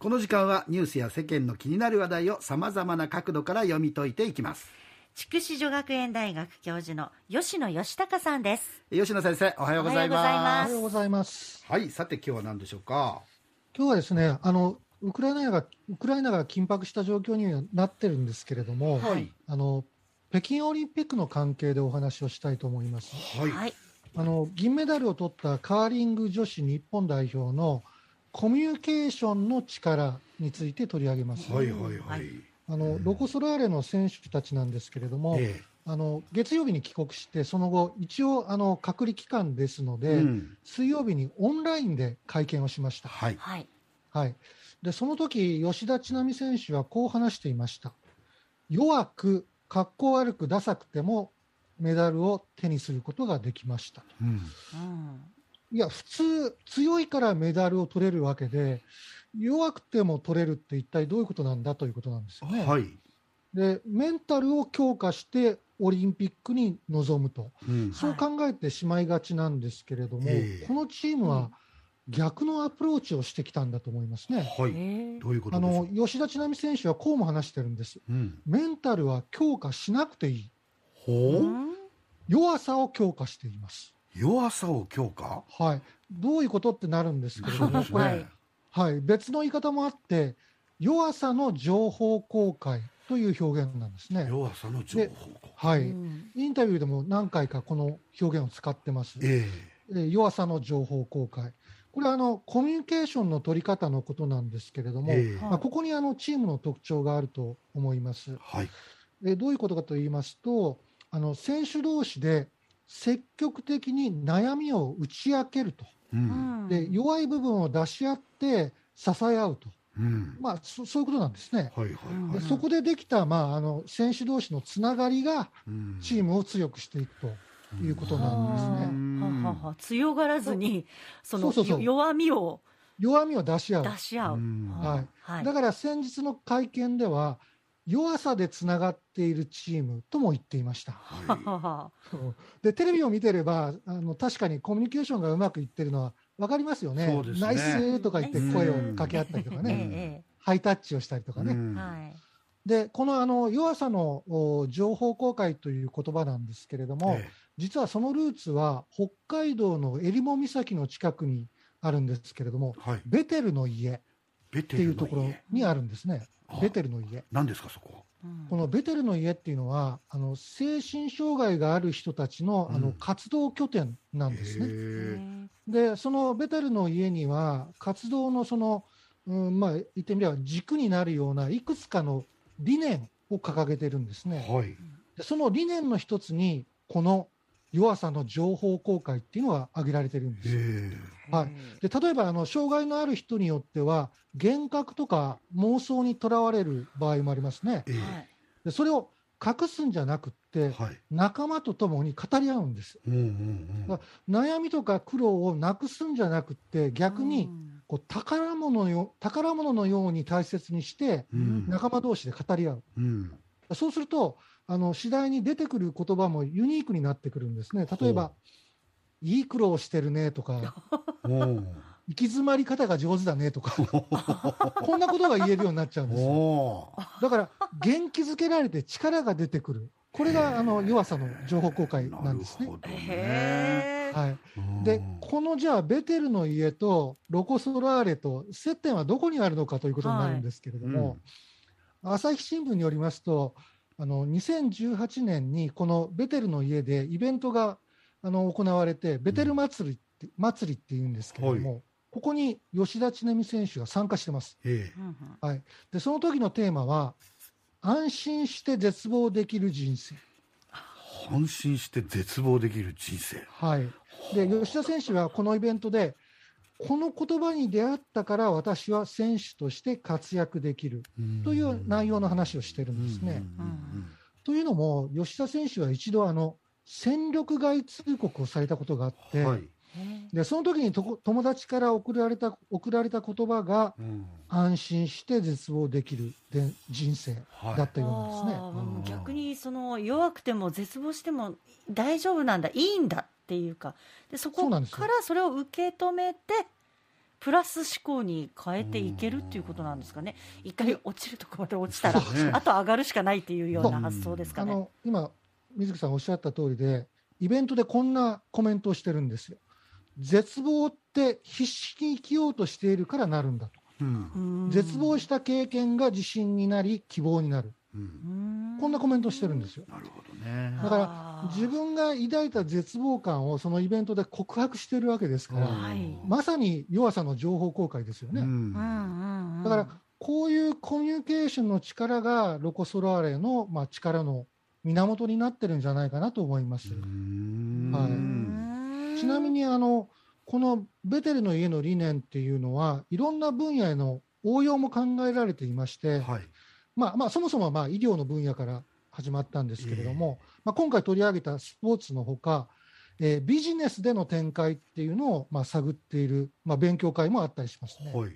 この時間はニュースや世間の気になる話題をさまざまな角度から読み解いていきます。筑紫女学園大学教授の吉野義孝さんです。吉野先生おはようございます。おはようございます。はいさて今日は何でしょうか？今日はですねあのウクライナがウクライナが緊迫した状況にはなってるんですけれども、はい。あの北京オリンピックの関係でお話をしたいと思います。はい、はい。あの銀メダルを取ったカーリング女子日本代表のコミュニケーションの力について取り上げます。はいはいはい、はいあのロコ・ソラーレの選手たちなんですけれども、えあの月曜日に帰国して、その後、一応あの隔離期間ですのえで、うん。水曜日にオンラインで会見をしました。はい。はい。はい、でその時吉田知那美選手はこう話していました。弱く、格好悪く、ダサくてもメダルを手にすることができました。うん。うんいや、普通、強いからメダルを取れるわけで、弱くても取れるって一体どういうことなんだということなんですよね。はい、で、メンタルを強化してオリンピックに臨むと、うん。そう考えてしまいがちなんですけれども、ええこのチームは逆のアプローチをしてきたんだと思いますね。はい、えどういうことあの吉田知那美選手はこうも話してるんです。うん、メンタルは強化しなくていい。弱さを強化しています。弱さを強化？はい。どういうことってなるんですけれども、そうですこれね、はい。別の言い方もあって、弱さの情報公開という表現なんですね。弱さの情報はい。うんインタビューでも何回かこの表現を使ってます。ええー弱さの情報公開。これはあのコミュニケーションの取り方のことなんですけれども、えええまあ、ここにあのチームの特徴があると思います。はいえーどういうことかと言いますと、あの選手同士で積極的に悩みを打ち明けると、ううん。んで弱い部分を出し合って支え合うと、うん。まあ、そそういうことなんですね。はいはいうんはい。でそこでできた、まあ、あの選手同士のつながりがうん。チームを強くしていくということなんですね。うん。ははは強がらずにそのそうそうそう。よ弱みを弱みを出し合う。出し合う、うん。はい。はい。だから先日の会見では、弱さでつながっているチームとも言っていました。ははは で、テレビを見てれば、あの確かにコミュニケーションがうまくいってるのは分かりますよね。ね。ナイスとか言って声をうん掛け合ったりとかえね、えハイタッチをしたりとかね。はいで、このあの弱さのお情報公開という言葉なんですけれども、え実はそのルーツは北海道の襟裳岬の近くにあるんですけれども、えはい。ベテルの家っていうところ家にあるんですね。あベテルの家。何ですかそこうんこのベテルの家っていうのは、あの精神障害がある人たちのあのうん活動拠点なんですね。で、そのベテルの家には、活動のその、うんまあ、言ってみれば軸になるようないくつかの理念を掲げてるんですね。はいでその理念の一つに、この弱さの情報公開っていうのが挙げられてるんです。へはい。で例えばあの障害のある人によっては幻覚とか妄想にとらわれる場合もありますね。でそれを隠すんじゃなくってえはい。仲間と共に語り合うんです。うんうんうん。あ悩みとか苦労をなくすんじゃなくって逆うにん。こう宝物よ宝物のように大切にしてうん。仲間同士で語り合う。うん。そうするとあの次第に出てくる言葉もユニークになってくるんですね。例えば「いい苦労してるね」とかおー「行き詰まり方が上手だね」とか こんなことが言えるようになっちゃうんですよ。だから、元気づけられて力が出てくる。これが、あの、弱さの情報公開なんですね。なる。ほどね。はい。うん。で、このじゃあ、ベテルの家とロコ・ソラーレと接点はどこにあるのかということになるんですけれども、朝日新聞によりますと、あの、2018年にこのベテルの家でイベントが、あの、行われて、ベテル祭りって、祭りって言うんですけれども、ここに吉田知那美選手が参加してます。えうんうん。はい、でその時のテーマは安心して絶望できる人生、え安心して絶望できる人生。はい、で吉田選手はこのイベントでこの言葉に出会ったから私は選手として活躍できる。という内容の話をしてるんですね。というのも吉田選手は一度あの戦力外通告をされたことがあって、はい。へでその時にとこ友達から送られた送られた言葉がうん。安心して絶望できるで人生はい。だったようなんですね。あー逆にその弱くても絶望しても大丈夫なんだいいんだっていうかでそこからそれを受け止めてプラス思考に変えていけるっていうことなんですかね、一回落ちるとこまで落ちたら、ねあと上がるしかないっていうような発想ですかね。あの今、水木さんおっしゃった通りで、イベントでこんなコメントをしてるんですよ。絶望って必死に生きようとしているからなるんだと。うんうん絶望した経験が自信になり、希望になる。うんうんこんなコメントをしてるんですよ。なるほどね。だから自分が抱いた絶望感をそのイベントで告白してるわけですから、まさに弱さの情報公開ですよね。うん。だから、こういうコミュニケーションの力がロコ・ソラーレの、まあ、力の源になってるんじゃないかなと思います。うん。はい。うん。ちなみにあのこのベテルの家の理念っていうのはいろんな分野への応用も考えられていまして、はいまあまあ、そもそもはまあ医療の分野から始まったんですけれども、まあ、今回取り上げたスポーツのほか、えービジネスでの展開っていうのをまあ探っている、まあ、勉強会もあったりしますね。はい。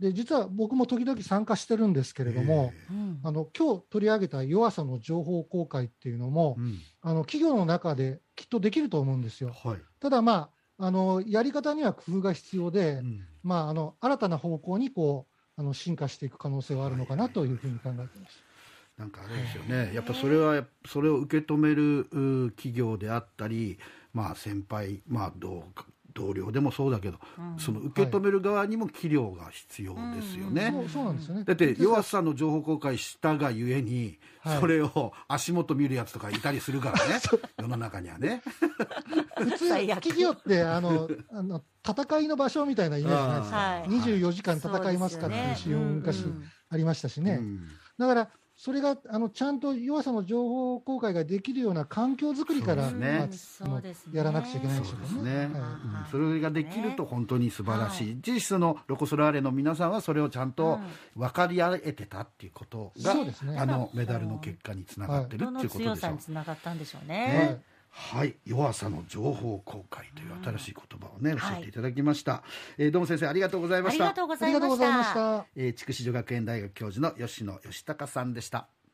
で実は僕も時々参加してるんですけれども、うん。あの今日取り上げた弱さの情報公開っていうのも、うん。あの企業の中できっとできると思うんですよ。はい。ただ、まあ、あのやり方には工夫が必要で、うん。まあ、あの新たな方向にこうあの進化していく可能性はあるのかなというふうに考えています。なんかあれですよね、やっぱそれはそれを受け止める企業であったり、まあ、先輩、まあ、同同僚でもそうだけど、うん。その受け止める側にも器量が必要ですよね。そうそうなんですよね。だって弱さの情報公開したがゆえに、はい。それを足元見るやつとかいたりするからね。世の中にはね。普通企業ってあのあの戦いの場所みたいなイメージないですか。はい24時間戦いますかってい。う仕様も昔ありましたしね。うん。だからそれがあのちゃんと弱さの情報公開ができるような環境づくりから、そうですね。まあそうですね。やらなくちゃいけないでしょそうですうね。ね、はい。うんそれができると本当に素晴らしい、実質のロコ・ソラーレの皆さんはそれをちゃんと分かり合えてたっていうことが、そうですね。あのメダルの結果につながってるっていうことでしょう。強さにつながったんでしょうはい。ね。はい、弱さの情報公開という新しい言葉をね、ん教えていただきました、えーどうも先生ありがとうございました。ありがとうございました。筑紫女学園大学教授の吉野義孝さんでした